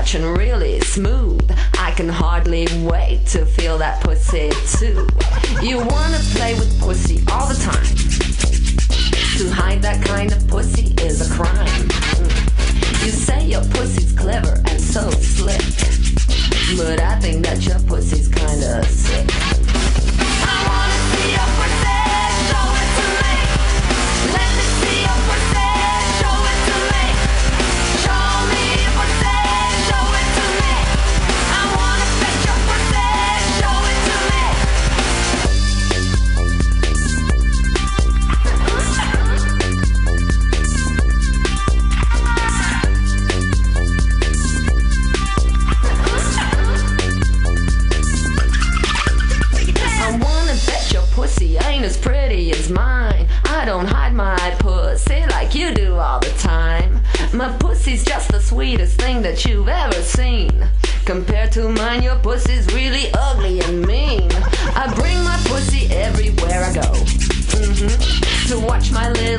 touch and really smooth. I can hardly wait to feel that pussy too. You wanna play with pussy all the time. To hide that kind of pussy is a crime. Mm. You say your pussy's clever and so slick. But I think that your pussy's kinda sick. Sweetest thing that you've ever seen. Compared to mine, your pussy's really ugly and mean. I bring my pussy everywhere I go. hmm To watch my little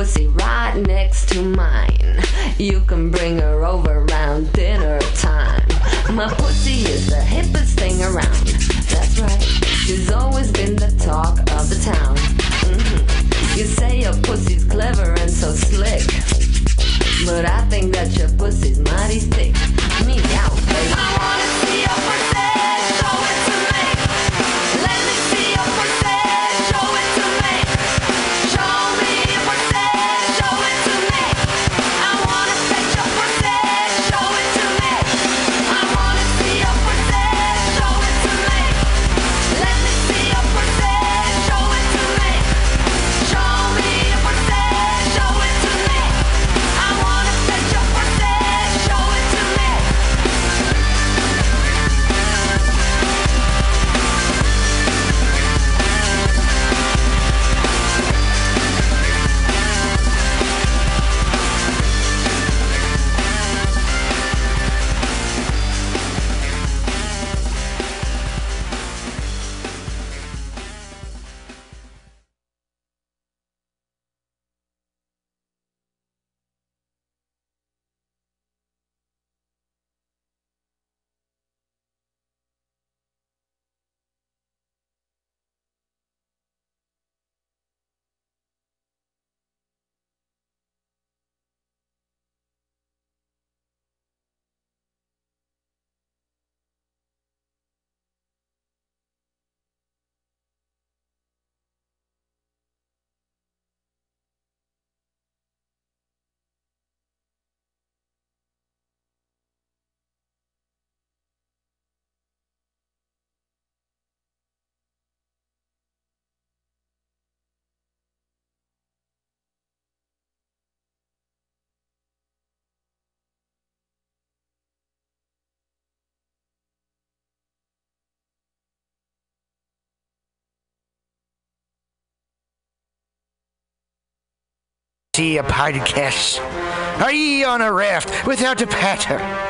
pussy See a podcast. Are ye on a raft without a paddle?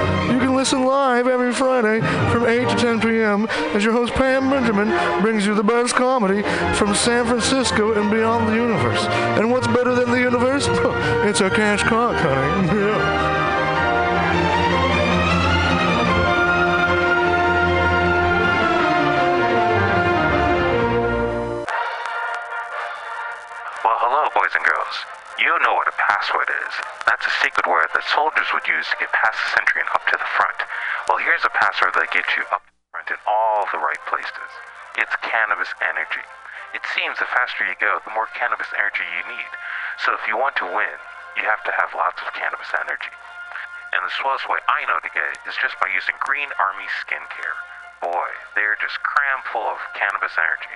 listen live every Friday from 8 to 10 p.m. as your host Pam Benjamin brings you the best comedy from San Francisco and beyond the universe. And what's better than the universe? It's a cash cock, honey. Well, hello, boys and girls. You know what a password is. That's a secret word that soldiers would use to get past the sentry and up to the front. Well, here's a password that gets you up to the front in all the right places. It's cannabis energy. It seems the faster you go, the more cannabis energy you need. So if you want to win, you have to have lots of cannabis energy. And the slowest way I know to get it is just by using Green Army Skincare. Boy, they're just cram full of cannabis energy.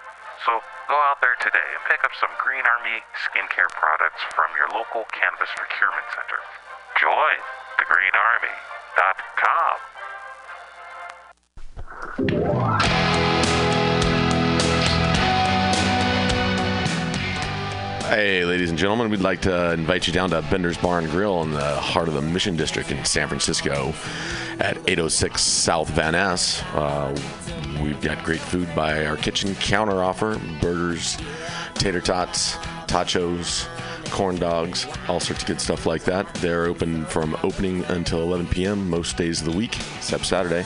So go out there today and pick up some Green Army skincare products from your local cannabis procurement center. Join thegreenarmy.com. Hey, ladies and gentlemen, we'd like to invite you down to Bender's Bar and Grill in the heart of the Mission District in San Francisco at 806 South Van Ness. Uh, we've got great food by our kitchen counter offer burgers, tater tots, tachos, corn dogs, all sorts of good stuff like that. They're open from opening until 11 p.m. most days of the week, except Saturday.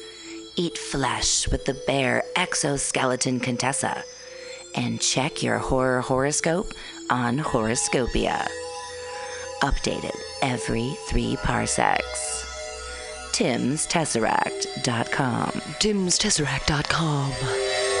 Eat flesh with the bare exoskeleton Contessa. And check your horror horoscope on Horoscopia updated every three parsecs. Tim'sTesseract.com. Tim'sTesseract.com.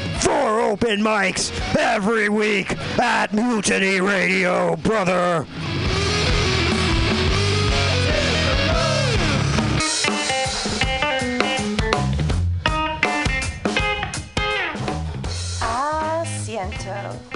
More open mics every week at Mutiny Radio, brother. I siento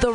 The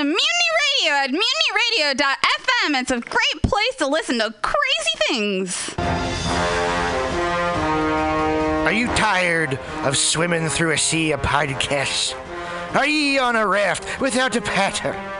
To Mutiny Radio at mutinyradio.fm. It's a great place to listen to crazy things. Are you tired of swimming through a sea of podcasts? Are ye on a raft without a paddle?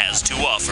has to offer.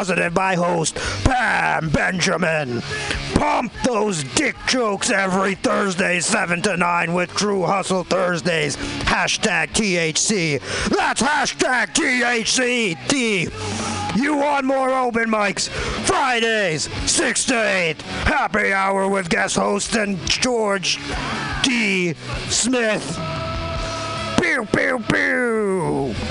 positive by host Pam Benjamin. Pump those dick jokes every Thursday, 7 to 9 with True Hustle Thursdays. Hashtag THC. That's hashtag THC. T. You want more open mics? Fridays, 6 to 8. Happy hour with guest host and George D. Smith. Pew, pew, pew.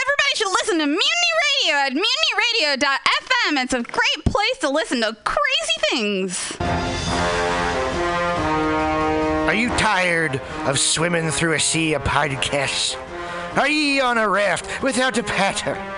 Everybody should listen to Mutiny Radio at mutinyradio.fm. It's a great place to listen to crazy things. Are you tired of swimming through a sea of podcasts? Are ye on a raft without a paddle?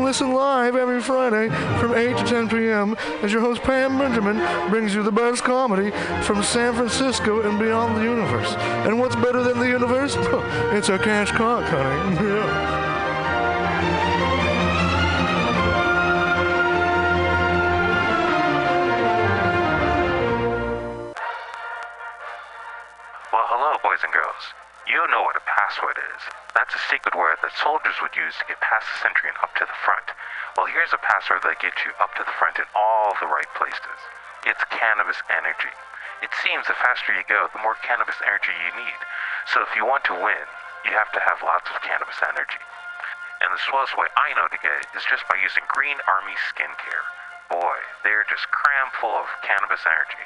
listen live every Friday from 8 to 10 p.m. as your host Pam Benjamin brings you the best comedy from San Francisco and beyond the universe. And what's better than the universe? It's a cash cock, honey. Yeah. Well, hello, boys and girls. You know what a password is. That's a secret word that soldiers would use to get past the sentry and up to the front. Well, here's a password that gets you up to the front in all the right places. It's cannabis energy. It seems the faster you go, the more cannabis energy you need. So if you want to win, you have to have lots of cannabis energy. And the swellest way I know to get it is just by using Green Army Skincare. Boy, they're just cram full of cannabis energy.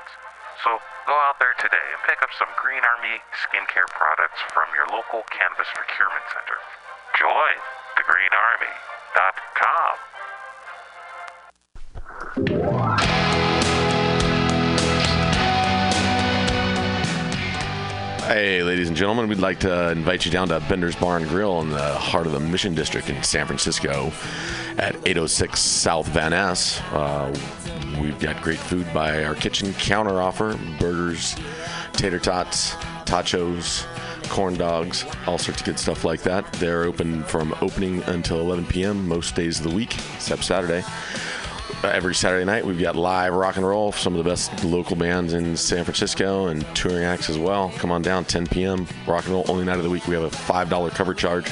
So go out there today and pick up some Green Army skincare products from your local cannabis procurement center. Join thegreenarmy.com. Hey, ladies and gentlemen, we'd like to invite you down to Bender's Bar and Grill in the heart of the Mission District in San Francisco at 806 South Van Ness. Uh, we've got great food by our kitchen counter offer burgers, tater tots, tachos, corn dogs, all sorts of good stuff like that. They're open from opening until 11 p.m. most days of the week, except Saturday. Uh, every Saturday night, we've got live rock and roll, some of the best local bands in San Francisco and touring acts as well. Come on down, 10 p.m. Rock and roll, only night of the week. We have a $5 cover charge,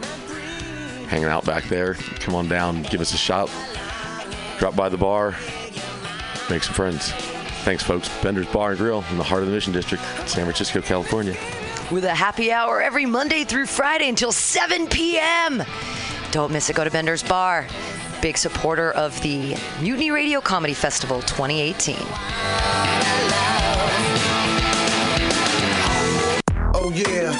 hanging out back there. Come on down, give us a shot. Drop by the bar, make some friends. Thanks, folks. Bender's Bar and Grill in the heart of the Mission District, San Francisco, California. with a happy hour every Monday through Friday until 7 p.m. Don't miss it. Go to Bender's Bar. Big supporter of the Mutiny Radio Comedy Festival 2018. Oh yeah,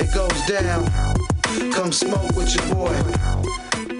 it goes down. Come smoke with your boy.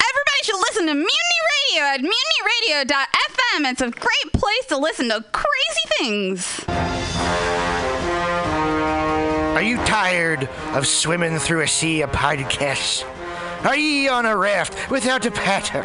Everybody should listen to Mutiny Radio at mutinyradio.fm. It's a great place to listen to crazy things. Are you tired of swimming through a sea of podcasts? Are ye on a raft without a paddle?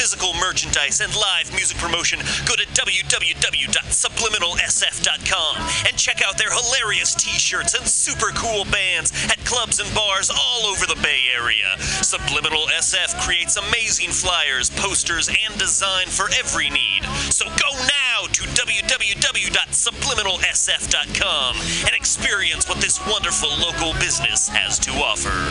physical merchandise, and live music promotion, go to www.subliminalsf.com and check out their hilarious t shirts and super cool bands at clubs and bars all over the Bay Area. Subliminal SF creates amazing flyers, posters, and design for every need. So go now to www.subliminalsf.com and experience what this wonderful local business has to offer.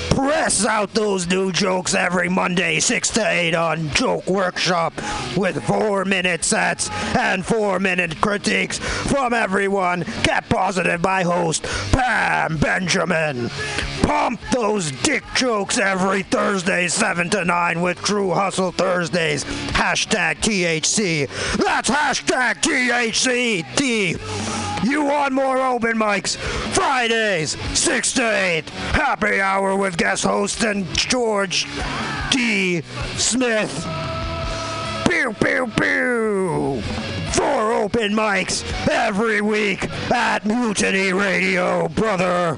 Press out those new jokes every Monday, 6 to 8 on Joke Workshop with 4 minute sets and 4 minute critiques from everyone kept positive by host Pam Benjamin. Pump those dick jokes every Thursday, 7 to 9 with True Hustle Thursdays. Hashtag THC. That's hashtag THC. T. You want more open mics? Fridays, 6 to 8. Happy hour with guest host and George D. Smith. Pew, pew, pew. Four open mics every week at Mutiny Radio, brother.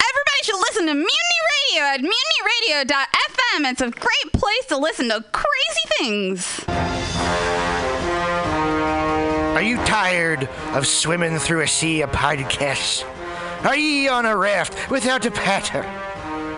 Everybody should listen to Mutiny Radio at mutinyradio.fm. It's a great place to listen to crazy things. Are you tired of swimming through a sea of podcasts? Are ye on a raft without a paddle?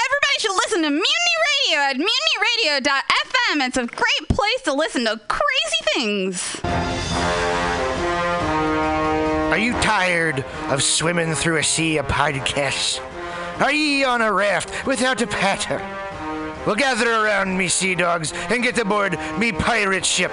Everybody should listen to Mutiny Radio at mutinyradio.fm. It's a great place to listen to crazy things. Are you tired of swimming through a sea of podcasts? Are ye on a raft without a paddle? Well, gather around me, sea dogs, and get aboard me pirate ship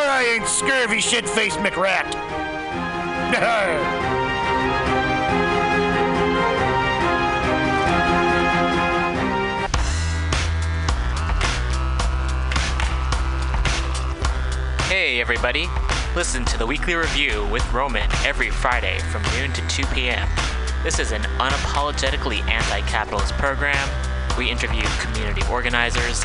or I ain't scurvy shit faced McRat. Hey, everybody. Listen to the weekly review with Roman every Friday from noon to 2 p.m. This is an unapologetically anti capitalist program. We interview community organizers,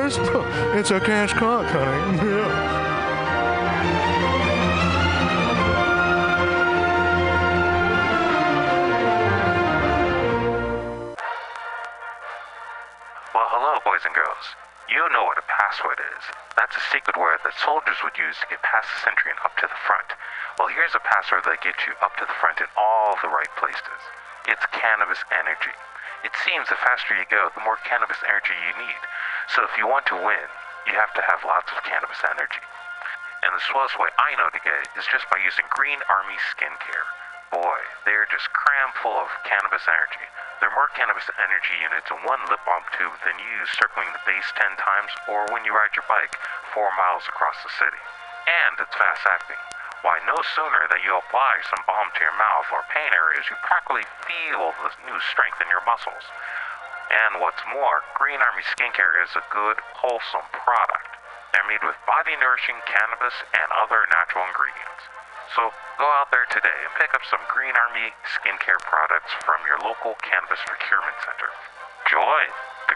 It's a cash cock, honey. Well, hello, boys and girls. You know what a password is. That's a secret word that soldiers would use to get past the sentry and up to the front. Well, here's a password that gets you up to the front in all the right places. It's cannabis energy. It seems the faster you go, the more cannabis energy you need. So if you want to win, you have to have lots of cannabis energy. And the slowest way I know to get it is just by using Green Army Skincare. Boy, they're just cram full of cannabis energy. There are more cannabis energy units in one lip balm tube than you use circling the base 10 times or when you ride your bike 4 miles across the city. And it's fast acting. Why, no sooner than you apply some balm to your mouth or pain areas, you practically feel the new strength in your muscles. And what's more, Green Army Skincare is a good, wholesome product. They're made with body nourishing cannabis and other natural ingredients. So go out there today and pick up some Green Army skincare products from your local cannabis procurement center. Join the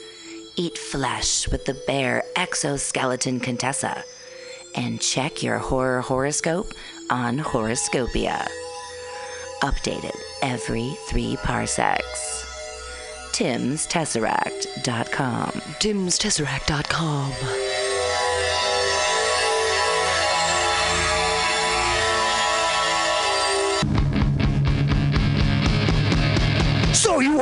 Eat flesh with the bare exoskeleton Contessa. And check your horror horoscope on Horoscopia updated every three parsecs. Tim'sTesseract.com. Tim'sTesseract.com.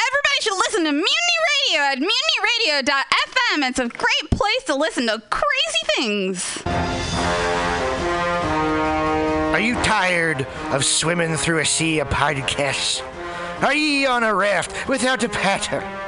Everybody should listen to Mutiny Radio at mutinyradio.fm. It's a great place to listen to crazy things. Are you tired of swimming through a sea of podcasts? Are ye on a raft without a paddle?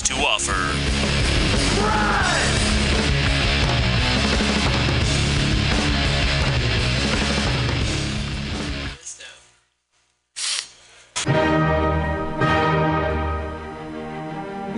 to offer.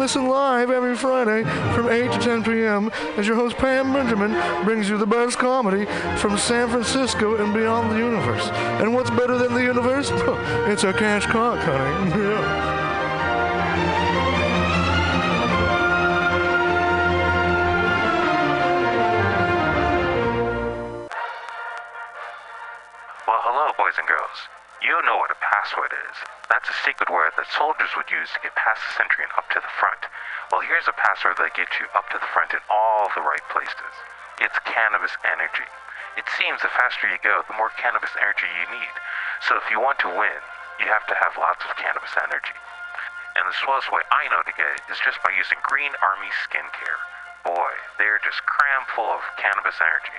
listen live every Friday from 8 to 10 p.m. as your host Pam Benjamin brings you the best comedy from San Francisco and beyond the universe. And what's better than the universe? It's a cash cock, honey. Yeah. Well, hello, boys and girls. You know what a password is. That's a secret word that soldiers would use to get past the sentry and up to the front. Well, here's a password that gets you up to the front in all the right places. It's cannabis energy. It seems the faster you go, the more cannabis energy you need. So if you want to win, you have to have lots of cannabis energy. And the swellest way I know to get it is just by using Green Army Skincare. Boy, they're just cram full of cannabis energy.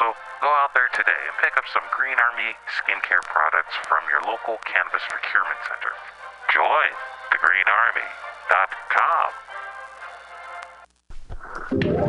So go out there today and pick up some Green Army skincare products from your local cannabis procurement center. Join thegreenarmy.com.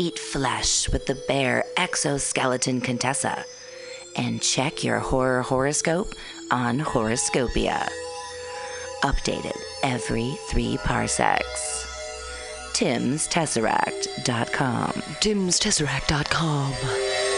Eat flesh with the bare exoskeleton Contessa. And check your horror horoscope on Horoscopia. Updated every three parsecs. Tim'sTesseract.com. Tim'sTesseract.com.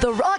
The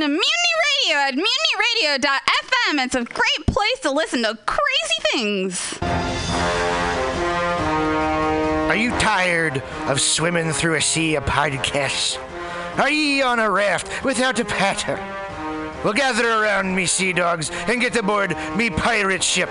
Listen to Mutiny Radio at mutinyradio.fm. It's a great place to listen to crazy things. Are you tired of swimming through a sea of podcasts? Are ye on a raft without a paddle? Well, gather around me, sea dogs, and get aboard me pirate ship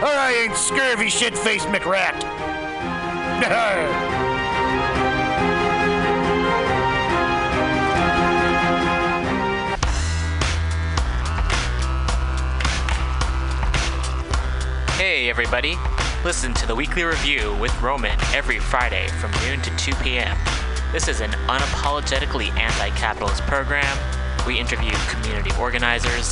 or I ain't scurvy shit faced McRat. Hey, everybody. Listen to the weekly review with Roman every Friday from noon to 2 p.m. This is an unapologetically anti capitalist program. We interview community organizers,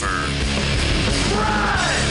Lucifer. Run!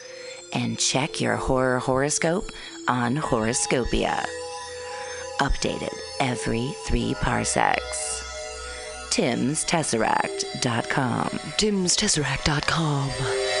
And check your horror horoscope on Horoscopia updated every three parsecs. Tim'sTesseract.com. Tim'sTesseract.com.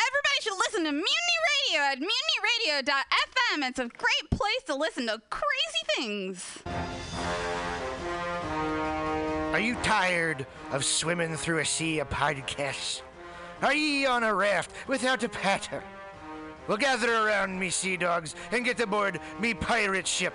Everybody should listen to Mutiny Radio at mutinyradio.fm. It's a great place to listen to crazy things. Are you tired of swimming through a sea of podcasts? Are ye on a raft without a paddle? Well, gather around me, sea dogs, and get aboard me pirate ship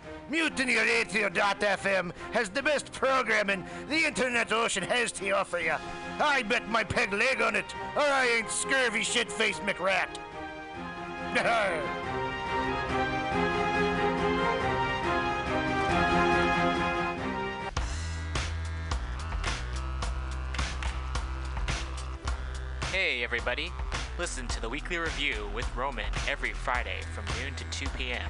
MutinyRadio.fm has the best programming the internet ocean has to offer you. I bet my peg leg on it, or I ain't scurvy shit-faced McRat. Hey, everybody. Listen to the weekly review with Roman every Friday from noon to 2 p.m.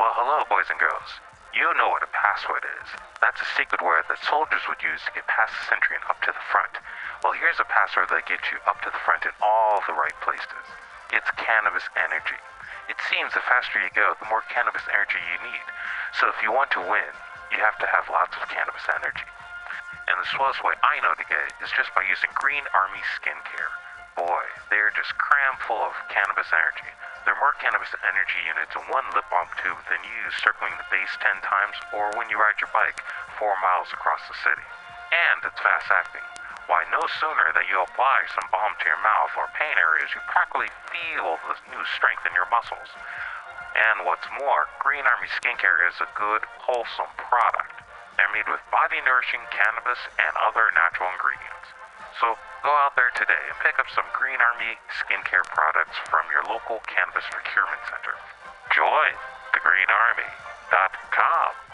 Well, hello, boys and girls. You know what a password is. That's a secret word that soldiers would use to get past the sentry and up to the front. Well, here's a password that gets you up to the front in all the right places. It's cannabis energy. It seems the faster you go, the more cannabis energy you need. So if you want to win, you have to have lots of cannabis energy. And the swellest way I know to get it is just by using Green Army Skincare. Boy, they're just cram full of cannabis energy. There are more cannabis energy units in one lip balm tube than you use circling the base 10 times or when you ride your bike 4 miles across the city. And it's fast acting. Why, no sooner that you apply some balm to your mouth or pain areas, you practically feel the new strength in your muscles. And what's more, Green Army Skincare is a good, wholesome product. They're made with body nourishing cannabis and other natural ingredients. So go out there today and pick up some Green Army skincare products from your local cannabis procurement center. Join thegreenarmy.com.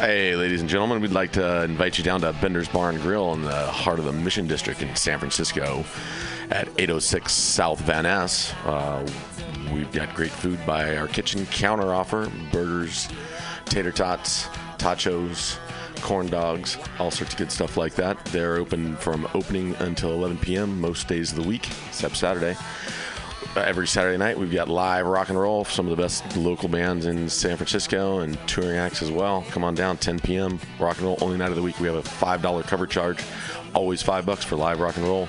Hey, ladies and gentlemen, we'd like to invite you down to Bender's Bar and Grill in the heart of the Mission District in San Francisco at 806 South Van Ness. Uh, we've got great food by our kitchen counter offer burgers, tater tots, tachos, corn dogs, all sorts of good stuff like that. They're open from opening until 11 p.m. most days of the week, except Saturday. Uh, every Saturday night, we've got live rock and roll, some of the best local bands in San Francisco and touring acts as well. Come on down, 10 p.m. Rock and roll, only night of the week. We have a $5 cover charge, always five bucks for live rock and roll.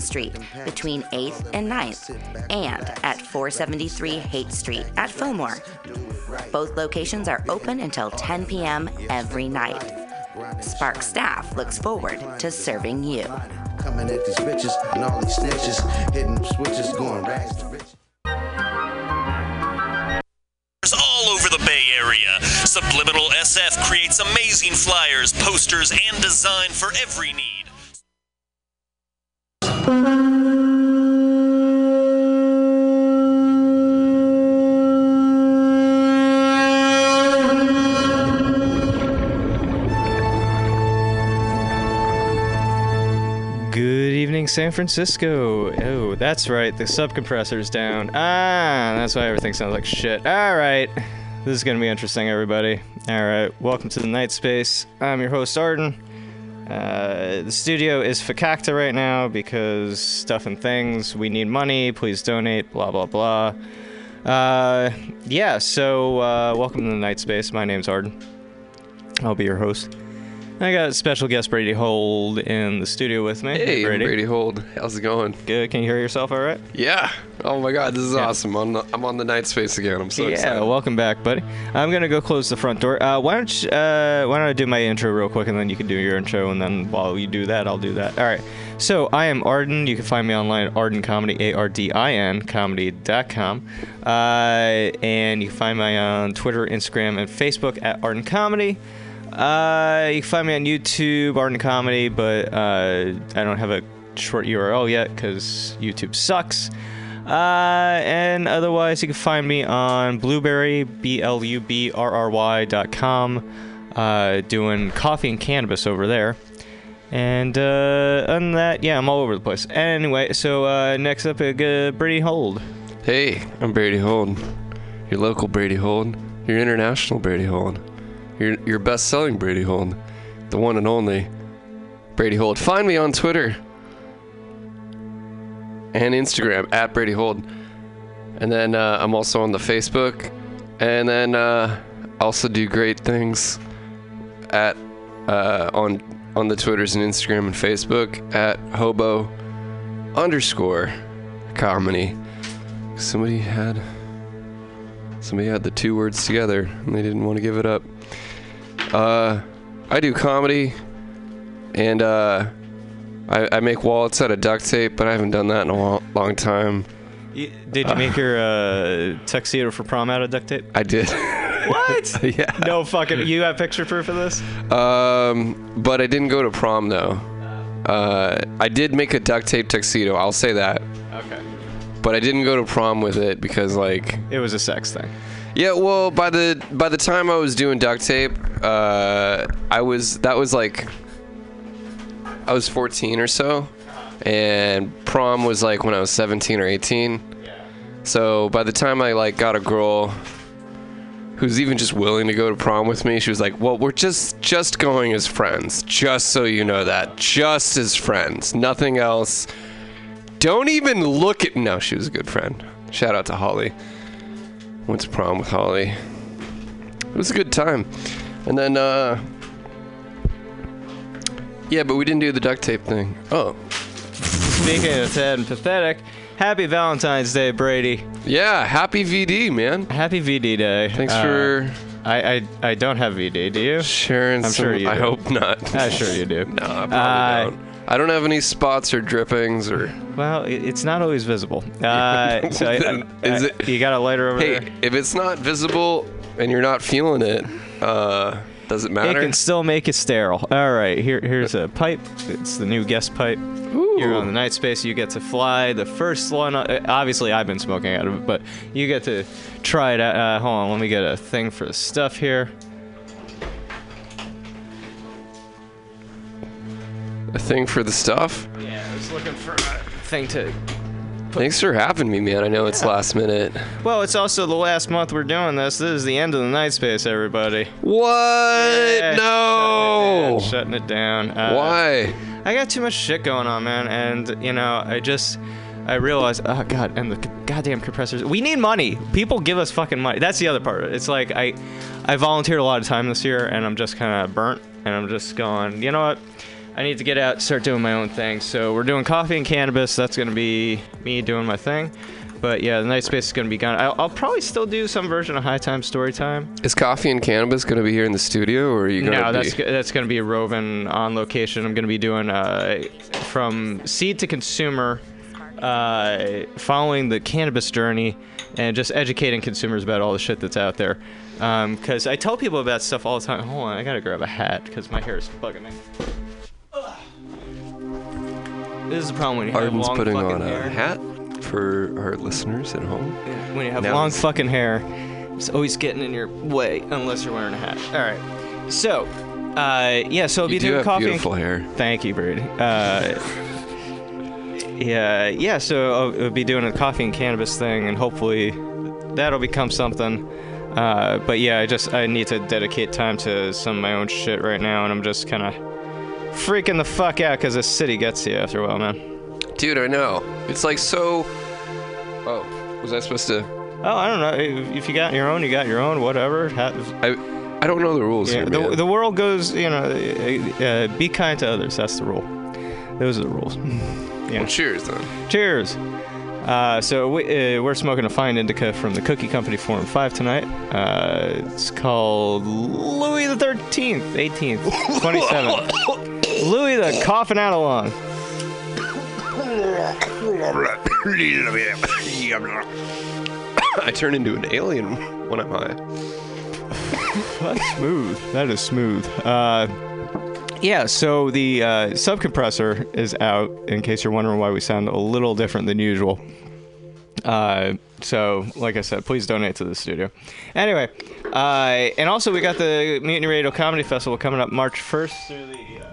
Street between 8th and 9th and at 473 Haight Street at Fillmore. Both locations are open until 10 p.m. every night. Spark staff looks forward to serving you. Coming at these bitches and all these snitches, hitting switches, going rags to riches. all over the Bay Area. Subliminal SF creates amazing flyers, posters, and design for every need. Good evening, San Francisco. Oh, that's right. The subcompressor's down. Ah, that's why everything sounds like shit. All right. this is going to be interesting, everybody. All right, welcome to the Night Space. I'm your host, Arden. Uh, the studio is fakakta right now because stuff and things. We need money. Please donate. Blah blah blah. Uh, yeah. So uh, welcome to the Night Space. My name's Arden. I'll be your host. I got special guest Brady Hold in the studio with me. Hey, Brady. Brady Hold. How's it going? Good. Can you hear yourself all right? Yeah. Oh my God, this is Yeah. awesome. I'm, I'm on the night space again. I'm so yeah, excited. welcome back, buddy. I'm gonna go close the front door. Uh, why don't you, uh, Why don't I do my intro real quick, and then you can do your intro, and then while you do that, I'll do that. All right. So I am Arden. You can find me online at Arden Comedy, A-R-D-I-N comedy.com, uh, and you can find me on Twitter, Instagram, and Facebook at Arden Comedy. Uh, you can find me on YouTube, Arden Comedy, but uh, I don't have a short URL yet because YouTube sucks. Uh, and otherwise, you can find me on Blubrry, B L U B R R Y dot com, uh, doing coffee and cannabis over there. And uh, that, yeah, I'm all over the place. Anyway, so uh, next up, uh, Brady Hold. Hey, I'm Brady Hold. Your local Brady Hold. Your international Brady Hold. Your, your best selling Brady Hold. The one and only Brady Hold. Find me on Twitter and Instagram at Brady Hold. And then uh, I'm also on the Facebook. And then uh, also do great things at uh, on on the Twitters and Instagram and Facebook at hobo underscore comedy. Somebody had somebody had the two words together and they didn't want to give it up. Uh, I do comedy and uh, I, I make wallets out of duct tape, but I haven't done that in a long, long time. Y- Did you make your uh, tuxedo for prom out of duct tape? I did. What? yeah. No fucking. You have picture proof of this? Um, but I didn't go to prom though. Uh, I did make a duct tape tuxedo. I'll say that. Okay. But I didn't go to prom with it because like It was a sex thing. Yeah, well, by the by the time I was doing duct tape, uh, I was that was like I was 14 or so, and prom was like when I was 17 or 18. So by the time I like got a girl who's even just willing to go to prom with me, she was like, "Well, we're just just going as friends, just so you know that, just as friends, nothing else. Don't even look at." No, she was a good friend. Shout out to Holly. Went to prom with Holly. It was a good time. And then, uh. Yeah, but we didn't do the duct tape thing. Oh. Speaking of sad and pathetic, happy Valentine's Day, Brady. Yeah, happy VD, man. Happy VD Day. Thanks Uh, for I, I I don't have VD. Do you? sharing I'm some. sure you. I do. hope not. I'm sure you do. no, I probably Uh, don't. I don't have any spots or drippings or. Well, it's not always visible. Uh, so I, I- Is I- it- you got a lighter over Hey, there? Hey, if it's not visible and you're not feeling it, uh, does it matter? It can still make it sterile. All right, here here's a pipe. It's the new guest pipe. You're on the night space. You get to fly the first one. uh, Obviously, I've been smoking out of it, but you get to try it out. Uh, hold on, let me get a thing for the stuff here. A thing for the stuff. Yeah, I was looking for a thing to. Thanks for having me, man. I know it's last minute. Well, it's also the last month we're doing this. This is the end of the night space, everybody. What? Yeah, no. Shutting it down. Shutting it down. Uh, Why? I got too much shit going on, man, and you know, I just I realized, oh god, and the goddamn compressors. We need money. People give us fucking money. That's the other part. It's like I I volunteered a lot of time this year, and I'm just kind of burnt, and I'm just going, you know what? I need to get out, start doing my own thing. So we're doing coffee and cannabis. That's gonna be me doing my thing. But yeah, the night space is gonna be gone. I'll, I'll probably still do some version of High Time Story Time. Is coffee and cannabis gonna be here in the studio, or are you gonna No, be? that's go- that's going to be roving on location. I'm going to be doing uh, from seed to consumer, uh, following the cannabis journey, and just educating consumers about all the shit that's out there. Because I tell people about stuff all the time. Hold on, I gotta grab a hat because my hair is bugging me. This is the problem when you have Arden's long putting fucking on hair. a hat for our listeners at home. When you have Now long it's- fucking hair, it's always getting in your way unless you're wearing a hat. All right. So, uh, yeah. So I'll You be do doing have coffee. and- beautiful hair. Thank you, Brady. Uh, yeah, yeah. So I'll, I'll be doing a coffee and cannabis thing, and hopefully that'll become something. Uh, but yeah, I just I need to dedicate time to some of my own shit right now, and I'm just kind of freaking the fuck out because this city gets you after a while, man. Dude, I know. It's like so. Oh, was I supposed to? Oh, I don't know. If you got your own, you got your own. Whatever. Ha- I I don't know the rules Yeah, here, the, man. the world goes, you know, uh, uh, be kind to others. That's the rule. Those are the rules. Yeah. Well, cheers then. Cheers. Uh, so we, uh, we're smoking a fine indica from the Cookie Company Forum 5 tonight. Uh, it's called Louis the 13th, 18th, 27th. Louis the coughing out of lung. I turn into an alien when I'm high. That's smooth. That is smooth. Uh, yeah, so the uh, subcompressor is out, in case you're wondering why we sound a little different than usual. Uh, so, like I said, please donate to the studio. Anyway, uh, and also we got the Mutiny Radio Comedy Festival coming up March 1st through the.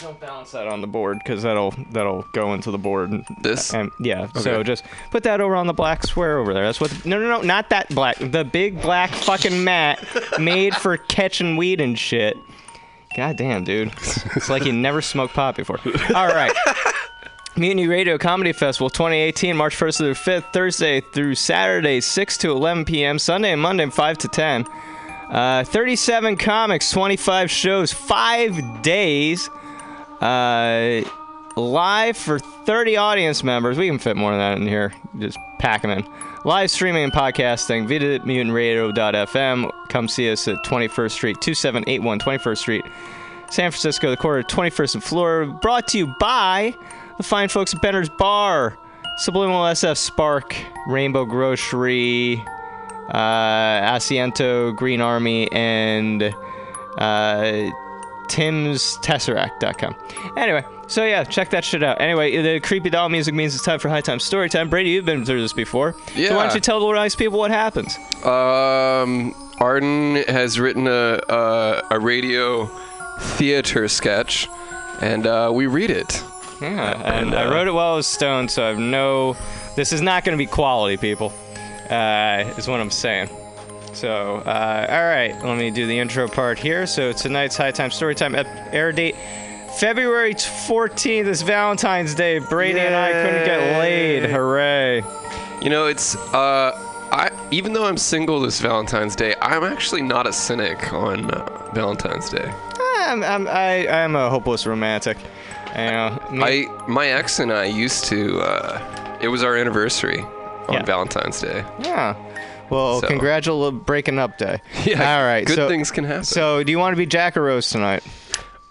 Don't balance that on the board because that'll that'll go into the board. This? And yeah, so just put that over on the black square over there. That's what. No, no, no, not that black. The big black fucking mat made for catching weed and shit. God damn, dude. It's like you never smoked pot before. All right. Mutiny Radio Comedy Festival 2018, March 1st through 5th, Thursday through Saturday, 6 to 11 p.m., Sunday and Monday, 5 to 10. Uh, 37 comics, 25 shows, 5 days. Uh, live for 30 audience members. We can fit more than that in here. Just pack them in. Live streaming and podcasting. Visit mutinyradio.fm. Come see us at 21st Street, 2781 21st Street, San Francisco, the corner of 21st and Florida. Brought to you by the fine folks at Bender's Bar, Subliminal SF Spark, Rainbow Grocery, uh, Asiento, Green Army, and uh, Tim'sTesseract.com. Anyway, so yeah, check that shit out. Anyway, the creepy doll music means it's time for high time story time. Brady, you've been through this before. So why don't you tell the nice people what happens? Um, Arden has written a a, a radio theater sketch, and uh, we read it. Yeah, and I uh, wrote it while I was stoned, so I have no. This is not going to be quality, people. Uh, is what I'm saying. So, uh, all right, let me do the intro part here. So tonight's high time story time ep- air date. February 14th is Valentine's Day. Brady and I couldn't get laid. Hooray. You know, it's uh, I even though I'm single this Valentine's Day, I'm actually not a cynic on uh, Valentine's Day. I'm, I'm, I, I'm a hopeless romantic. You know, me- I my ex and I used to. Uh, it was our anniversary on Yeah. Valentine's Day. Yeah. Well, So- congratulations breaking up day. Yeah, All right. good so, things can happen. So, do you want to be Jack or Rose tonight?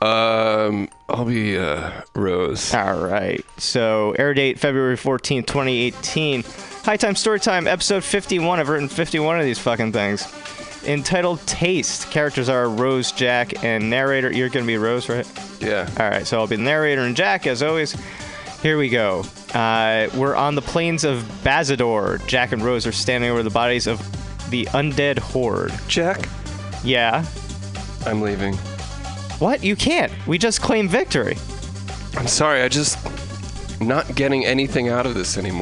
Um, I'll be uh, Rose. All right. So, air date February 14th, 2018. High Time Story Time, episode 51. I've written 51 of these fucking things. Entitled Taste. Characters are Rose, Jack, and narrator. You're going to be Rose, right? Yeah. All right. So, I'll be the narrator and Jack, as always. Here we go. Uh, we're on the plains of Bazador. Jack and Rose are standing over the bodies of the undead horde. Jack? Yeah. I'm leaving. What? You can't. We just claimed victory. I'm sorry. I just not getting anything out of this anymore.